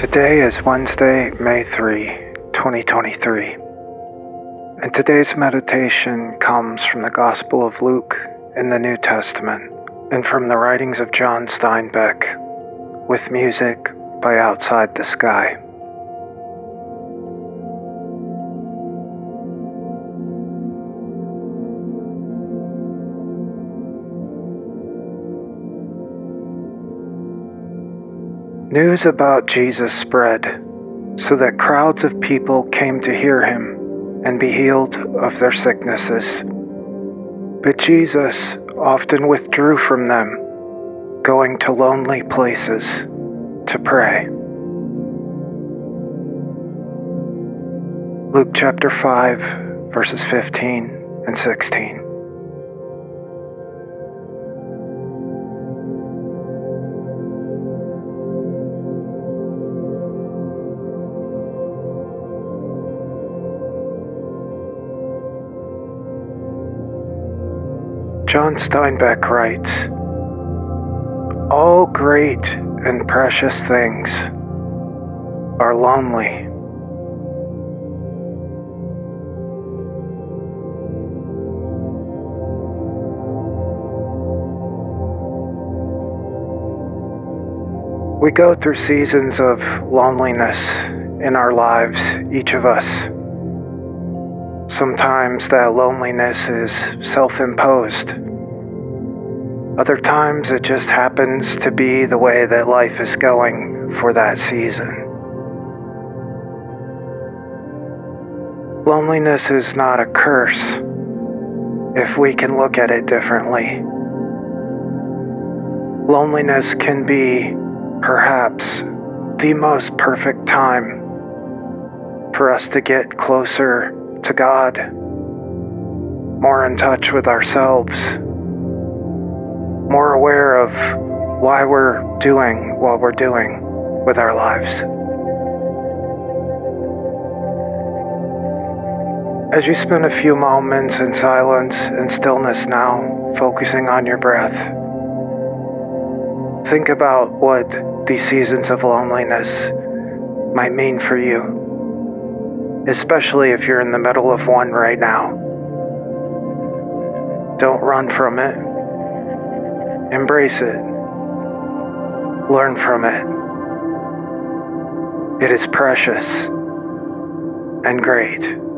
Today is Wednesday, May 3, 2023. And today's meditation comes from the Gospel of Luke in the New Testament and from the writings of John Steinbeck with music by Outside the Sky. News about Jesus spread so that crowds of people came to hear him and be healed of their sicknesses. But Jesus often withdrew from them, going to lonely places to pray. Luke chapter 5, verses 15 and 16. John Steinbeck writes All great and precious things are lonely. We go through seasons of loneliness in our lives, each of us. Sometimes that loneliness is self imposed. Other times it just happens to be the way that life is going for that season. Loneliness is not a curse if we can look at it differently. Loneliness can be perhaps the most perfect time for us to get closer to God, more in touch with ourselves, more aware of why we're doing what we're doing with our lives. As you spend a few moments in silence and stillness now, focusing on your breath, think about what these seasons of loneliness might mean for you especially if you're in the middle of one right now. Don't run from it. Embrace it. Learn from it. It is precious and great.